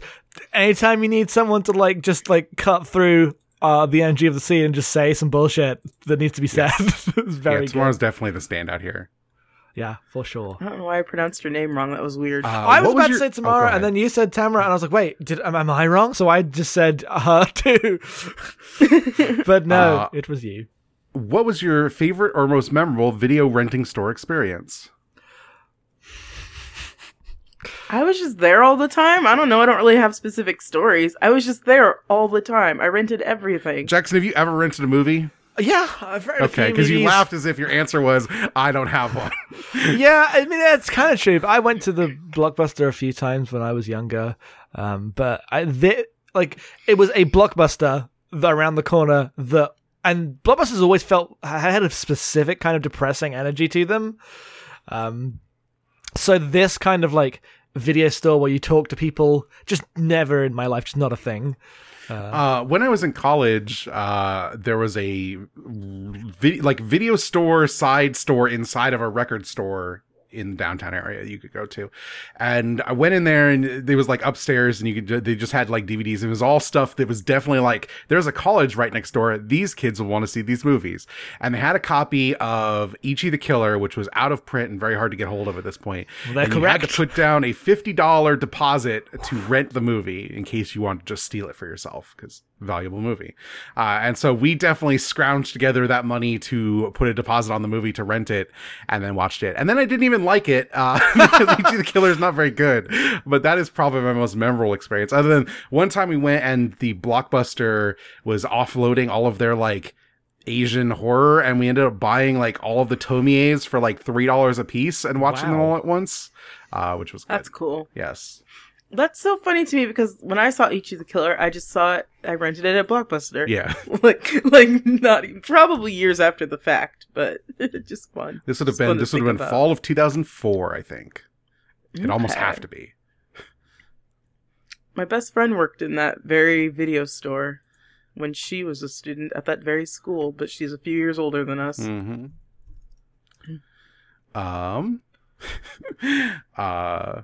anytime you need someone to like just like cut through uh, the energy of the scene and just say some bullshit that needs to be said. it's very yeah, good. Tamara's definitely the standout here. Yeah, for sure. I don't know why I pronounced your name wrong. That was weird. Uh, I was what about your- to say oh, Tamara, ahead. and then you said Tamara, and I was like, "Wait, did am, am I wrong?" So I just said her too, but no, Uh, it was you. what was your favorite or most memorable video renting store experience? I was just there all the time. I don't know. I don't really have specific stories. I was just there all the time. I rented everything. Jackson, have you ever rented a movie? Yeah, I've read a Okay, because you laughed as if your answer was, I don't have one. yeah, I mean that's kind of true. I went to the blockbuster a few times when I was younger, um, but I th- like it was a blockbuster that around the corner that and blockbusters always felt had a specific kind of depressing energy to them. Um, so this kind of like video store where you talk to people just never in my life, just not a thing. Uh, when I was in college, uh, there was a vid- like video store side store inside of a record store in the downtown area you could go to, and I went in there and it was like upstairs and you could, they just had like DVDs. It was all stuff that was definitely like there's a college right next door. These kids will want to see these movies, and they had a copy of Ichi the Killer, which was out of print and very hard to get hold of at this point. they're and you had to put down a fifty dollar deposit to rent the movie in case you want to just steal it for yourself because valuable movie. Uh, and so we definitely scrounged together that money to put a deposit on the movie to rent it, and then watched it. And then I didn't even like it uh, because the Killer is not very good. But that is probably my most memorable experience. Other than one time we went and the blockbuster was offloading all of their like. Asian horror, and we ended up buying like all of the Tomies for like three dollars a piece and watching them all at once, uh, which was good. That's cool. Yes. That's so funny to me because when I saw Ichi the Killer, I just saw it. I rented it at Blockbuster. Yeah. like, like not even, probably years after the fact, but just fun. This would have Just been this would have been about. fall of 2004, I think. It almost have to be. My best friend worked in that very video store when she was a student at that very school, but she's a few years older than us. Mm-hmm. Um. uh.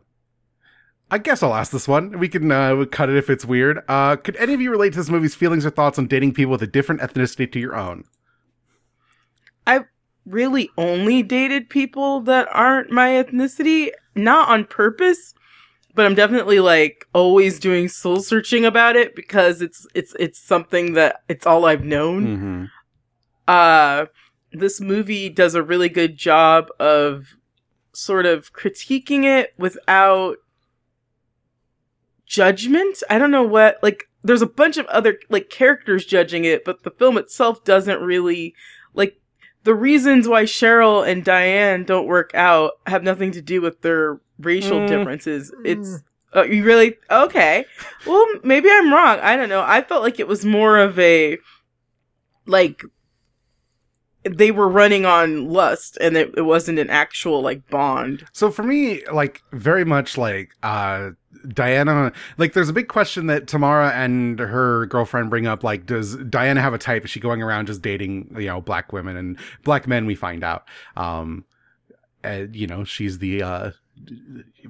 I guess I'll ask this one. We can uh, cut it if it's weird. Uh, could any of you relate to this movie's feelings or thoughts on dating people with a different ethnicity to your own? I really only dated people that aren't my ethnicity, not on purpose, but I'm definitely like always doing soul searching about it because it's it's it's something that it's all I've known. Mm-hmm. uh this movie does a really good job of sort of critiquing it without judgment. I don't know what like there's a bunch of other like characters judging it, but the film itself doesn't really like the reasons why Cheryl and Diane don't work out have nothing to do with their racial Mm. differences. It's uh, you really okay? Well, maybe I'm wrong. I don't know. I felt like it was more of a like they were running on lust and it, it wasn't an actual like bond. So for me, like very much like uh Diana like there's a big question that Tamara and her girlfriend bring up like does Diana have a type? Is she going around just dating you know black women? And black men we find out um and, you know she's the uh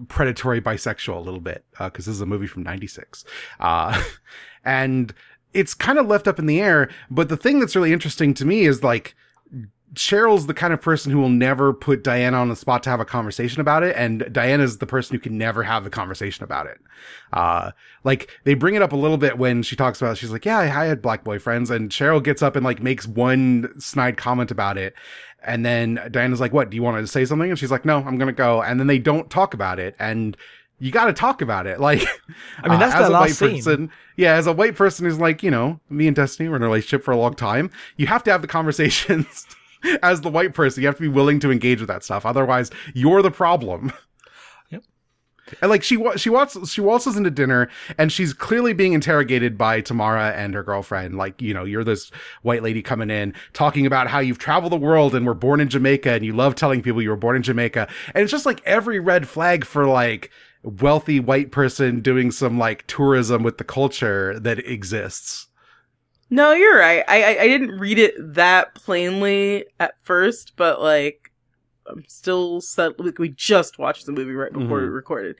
predatory bisexual a little bit because this is a movie from 96 uh and it's kind of left up in the air but the thing that's really interesting to me is like Cheryl's the kind of person who will never put Diana on the spot to have a conversation about it, and Diana's the person who can never have the conversation about it. Uh, like they bring it up a little bit when she talks about. It. She's like, "Yeah, I, had black boyfriends," and Cheryl gets up and like makes one snide comment about it, and then Diana's like, "What? Do you want to say something?" And she's like, "No, I'm gonna go," and then they don't talk about it, and you got to talk about it. Like, I mean, that's uh, as a last white scene. person, yeah, as a white person who's like, you know, me and Destiny were in a relationship for a long time. You have to have the conversations as the white person. You have to be willing to engage with that stuff. Otherwise, you're the problem. Yep. And like she she waltzes she waltzes into dinner and she's clearly being interrogated by Tamara and her girlfriend. Like you know you're this white lady coming in talking about how you've traveled the world and were born in Jamaica and you love telling people you were born in Jamaica. And it's just like every red flag for like wealthy white person doing some like tourism with the culture that exists. No, you're right. I, I I didn't read it that plainly at first, but like I'm still set. Like we just watched the movie right before we Mhm. recorded,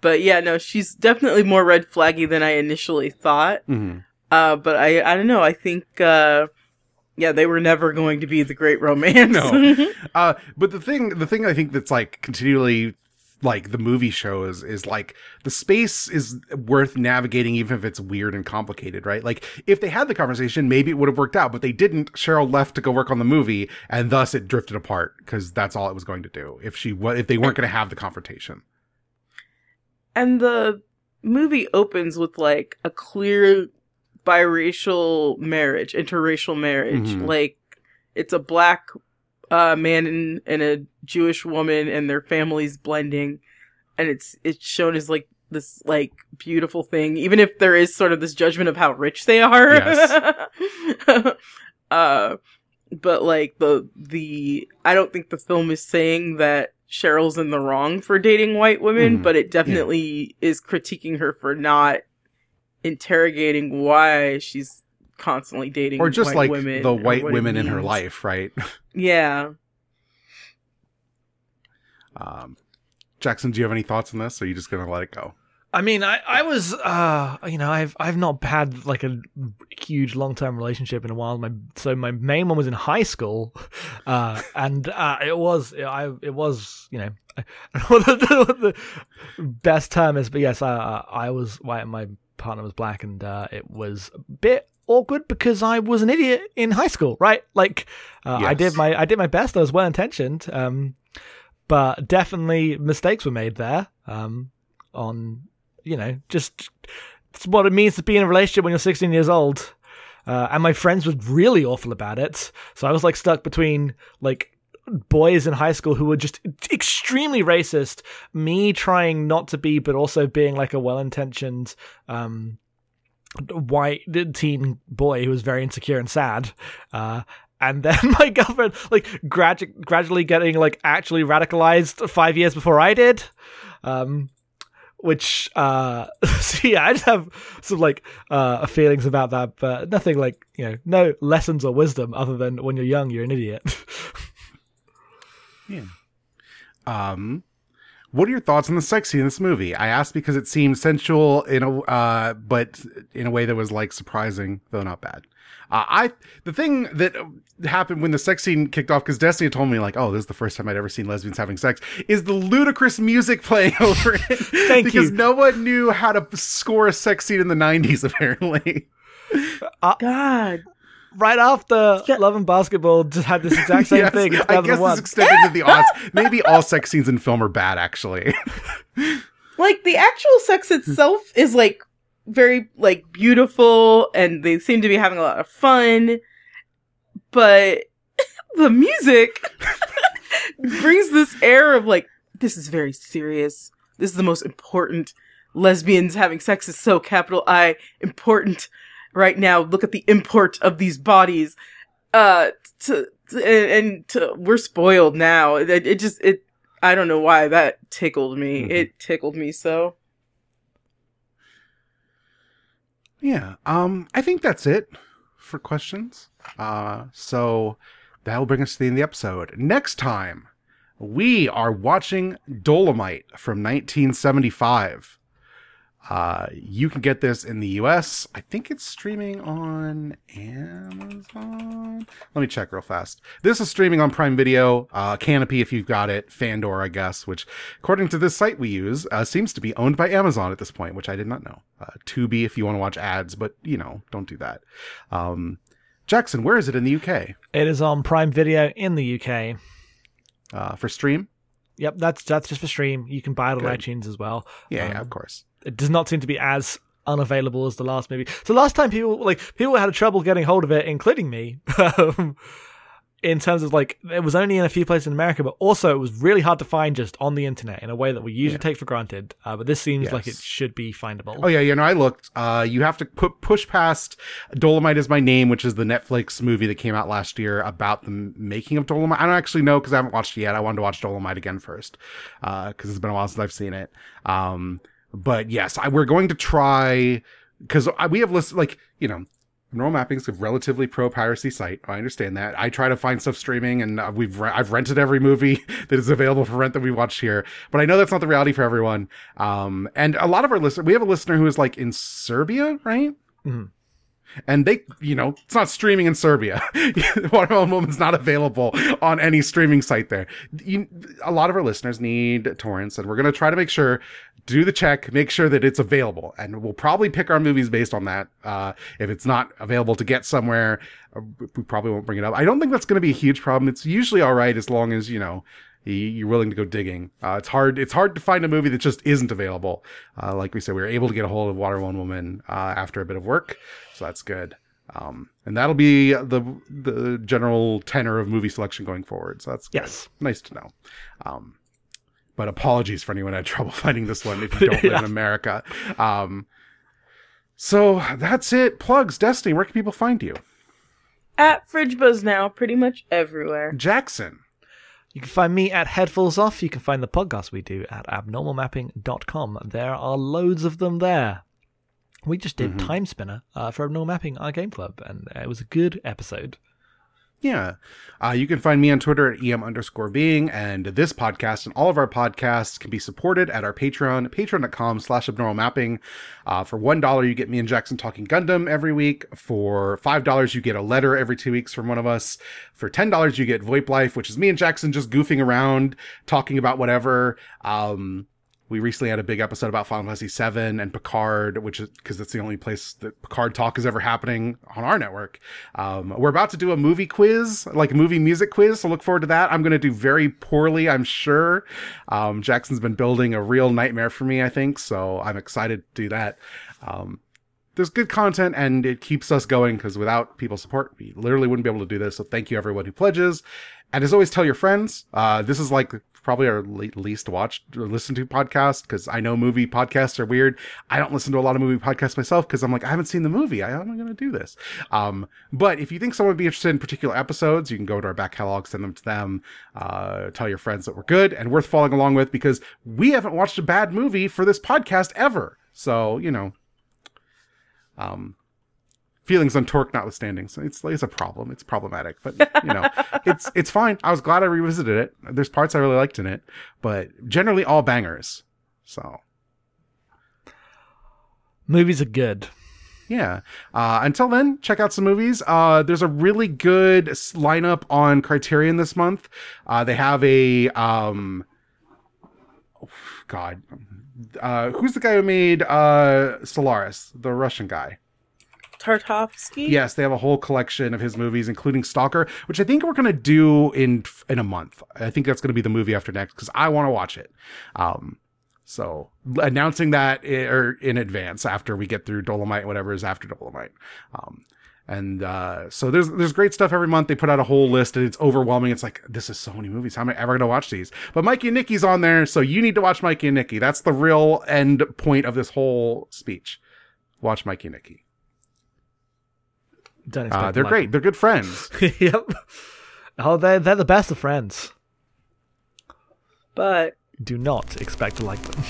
but yeah, no, she's definitely more red flaggy than I initially thought. hmm Uh, but I I don't know. I think uh, yeah, they were never going to be the great romance. No. Uh, but the thing, the thing I think that's like continually like the movie shows is like the space is worth navigating even if it's weird and complicated, right? Like if they had the conversation, maybe it would have worked out, but they didn't. Cheryl left to go work on the movie, and thus it drifted apart because that's all it was going to do. If she wa- if they weren't going to have the confrontation, and the movie opens with like a clear biracial marriage, interracial marriage. Mhm. Like it's a black uh, man and, and a Jewish woman and their families blending, and it's it's shown as like this like beautiful thing, even if there is sort of this judgment of how rich they are. Yes. uh, but like the the I don't think the film is saying that Cheryl's in the wrong for dating white women, Mhm. but it definitely is critiquing her for not interrogating why she's constantly dating or just white like women the white women in her life, right? Yeah. Um, Jackson, do you have any thoughts on this? Or are you just going to let it go? I mean, I, I was, uh, you know, I've I've not had like a huge long term relationship in a while. My so my main one was in high school, uh, and uh, it was I it was you know I don't know what the, what the best term is, but yes, I I was white and my partner was black, and uh, it was a bit awkward because I was an idiot in high school, right? Like uh, I did my I did my best. I was well intentioned, um, but definitely mistakes were made there. Um, on you know just it's what it means to be in a relationship when you're 16 years old. Uh, and my friends were really awful about it. So I was like stuck between like boys in high school who were just extremely racist, me trying not to be, but also being like a well intentioned, um, white teen boy who was very insecure and sad. Uh, and then my girlfriend, like, gradu- gradually getting, like, actually radicalized five years before I did. Um, which uh so yeah i just have some like uh feelings about that but nothing like you know no lessons or wisdom other than when you're young you're an idiot yeah. Um, what are your thoughts on the sex scene in this movie? I asked because it seemed sensual in a, uh, but in a way that was like surprising, though not bad. Uh, I the thing that happened when the sex scene kicked off because Destiny told me like, oh, this is the first time I'd ever seen lesbians having sex. Is the ludicrous music playing over it? Thank because you. Because no one knew how to score a sex scene in the '90s. Apparently, God. Right after Yeah. love and basketball just had this exact same Yes, thing in I guess 2001 this extended to the odds. Maybe all sex scenes in film are bad. Actually, Like the actual sex itself is like very like beautiful and they seem to be having a lot of fun. But the music brings this air of like this is very serious. This is the most important. Lesbians having sex is so capital I important right now. Look at the import of these bodies. Uh, to, to and, to, we're spoiled now. It, it just it. I don't know why that tickled me. Mhm. It tickled me so. Yeah. Um, I think that's it for questions. Uh, so that will bring us to the end of the episode. Next time, we are watching Dolemite from 1975. Uh, you can get this in the US. I think it's streaming on Amazon. Let me check real fast. This is streaming on Prime Video, uh, Kanopy if you've got it, Fandor, I guess, which, according to this site we use, uh, seems to be owned by Amazon at this point, which I did not know. Uh, Tubi if you want to watch ads, but you know, don't do that. Um, Jackson, where is it in the UK it is on prime video in the uk uh, for stream? yep that's that's just for stream you can buy it on Good. itunes as well Yeah, yeah, Um, of course. It does not seem to be as unavailable as the last movie. So last time people like people had trouble getting hold of it, including me. um, in terms of like it was only in a few places in America, but also it was really hard to find just on the internet in a way that we usually Yeah. take for granted. Uh, but this seems like it should be findable. Oh yeah, you know, I looked. Uh, you have to put push past Dolemite is my name, which is the Netflix movie that came out last year about the making of Dolemite. I don't actually know because I haven't watched it yet. I wanted to watch Dolemite again first because it's been a while since I've seen it. Um, but yes, I, we're going to try because we have lists like you know Neural Mapping's a relatively pro piracy site. I understand that. I try to find stuff streaming, and uh, we've re- I've rented every movie that is available for rent that we watched here. But I know that's not the reality for everyone. Um, and a lot of our listeners, we have a listener who is like in Serbia, right? Mhm. And they, you know, it's not streaming in Serbia. Watermelon Woman's not available on any streaming site there. You, a lot of our listeners need torrents, and we're going to try to make sure, do the check, make sure that it's available. And we'll probably pick our movies based on that. Uh, if it's not available to get somewhere, uh, we probably won't bring it up. I don't think that's going to be a huge problem. It's usually all right as long as, you know, you're willing to go digging. Uh, it's hard. It's hard to find a movie that just isn't available. Uh, like we said, we were able to get a hold of Watermelon Woman uh, after a bit of work, so that's good. Um, and that'll be the the general tenor of movie selection going forward. So that's good. Yes. nice to know. Um, but apologies for anyone who had trouble finding this one if you don't live Yeah. in America. Um, so that's it. Plugs, Destiny. Where can people find you? At Fridge Buzz now, pretty much everywhere. Jackson. You can find me at Headfuls Off. You can find the podcast we do at abnormalmapping.com. There are loads of them there. We just did Timespinner uh, for Abnormal Mapping, our game club, and it was a good episode. Yeah. Uh, you can find me on Twitter at em underscore being, and this podcast and all of our podcasts can be supported at our Patreon, patreon.com slash abnormal mapping. Uh, for $1, you get me and Jackson talking Gundam every week. For $5, you get a letter every two weeks from one of us. For $10, you get VoIP Life, which is me and Jackson just goofing around, talking about whatever. Um, we recently had a big episode about Final Fantasy VII and Picard, which is because it's the only place that Picard talk is ever happening on our network. Um, we're about to do a movie quiz, like a movie music quiz, so look forward to that. I'm going to do very poorly, I'm sure. Um, Jackson's been building a real nightmare for me, I think, so I'm excited to do that. Um, there's good content and it keeps us going because without people's support, we literally wouldn't be able to do this. So thank you everyone who pledges. And as always, tell your friends. Uh, this is like probably our least watched or listened to podcast because I know movie podcasts are weird. I don't listen to a lot of movie podcasts myself because I'm like, I haven't seen the movie. I, how am I going to do this? Um, but if you think someone would be interested in particular episodes, you can go to our back catalog, send them to them, uh, tell your friends that we're good and worth following along with because we haven't watched a bad movie for this podcast ever. So, you know, um, feelings on torque notwithstanding. So it's it's a problem. It's problematic, but you know, it's it's fine. I was glad I revisited it. There's parts I really liked in it, but generally all bangers. So Movies are good. yeah. Uh, until then, check out some movies. Uh, there's a really good lineup on Criterion this month. Uh, they have a um, God, uh, who's the guy who made uh Solaris, the Russian guy? Tarkovsky? Yes, they have a whole collection of his movies, including Stalker, which I think we're gonna do in in a month. I think that's gonna be the movie after next because I want to watch it. Um, so announcing that i- or in advance after we get through Dolemite, whatever is after Dolemite. Um, and uh, so there's there's great stuff every month. They put out a whole list, and it's overwhelming. It's like this is so many movies. How am I ever gonna watch these? But Mikey and Nicky's on there, so you need to watch Mikey and Nicky. That's the real end point of this whole speech. Watch Mikey and Nicky. Don't expect Uh, they're like great. They're good friends. yep. Oh, they're they're the best of friends. But Do not expect to like them.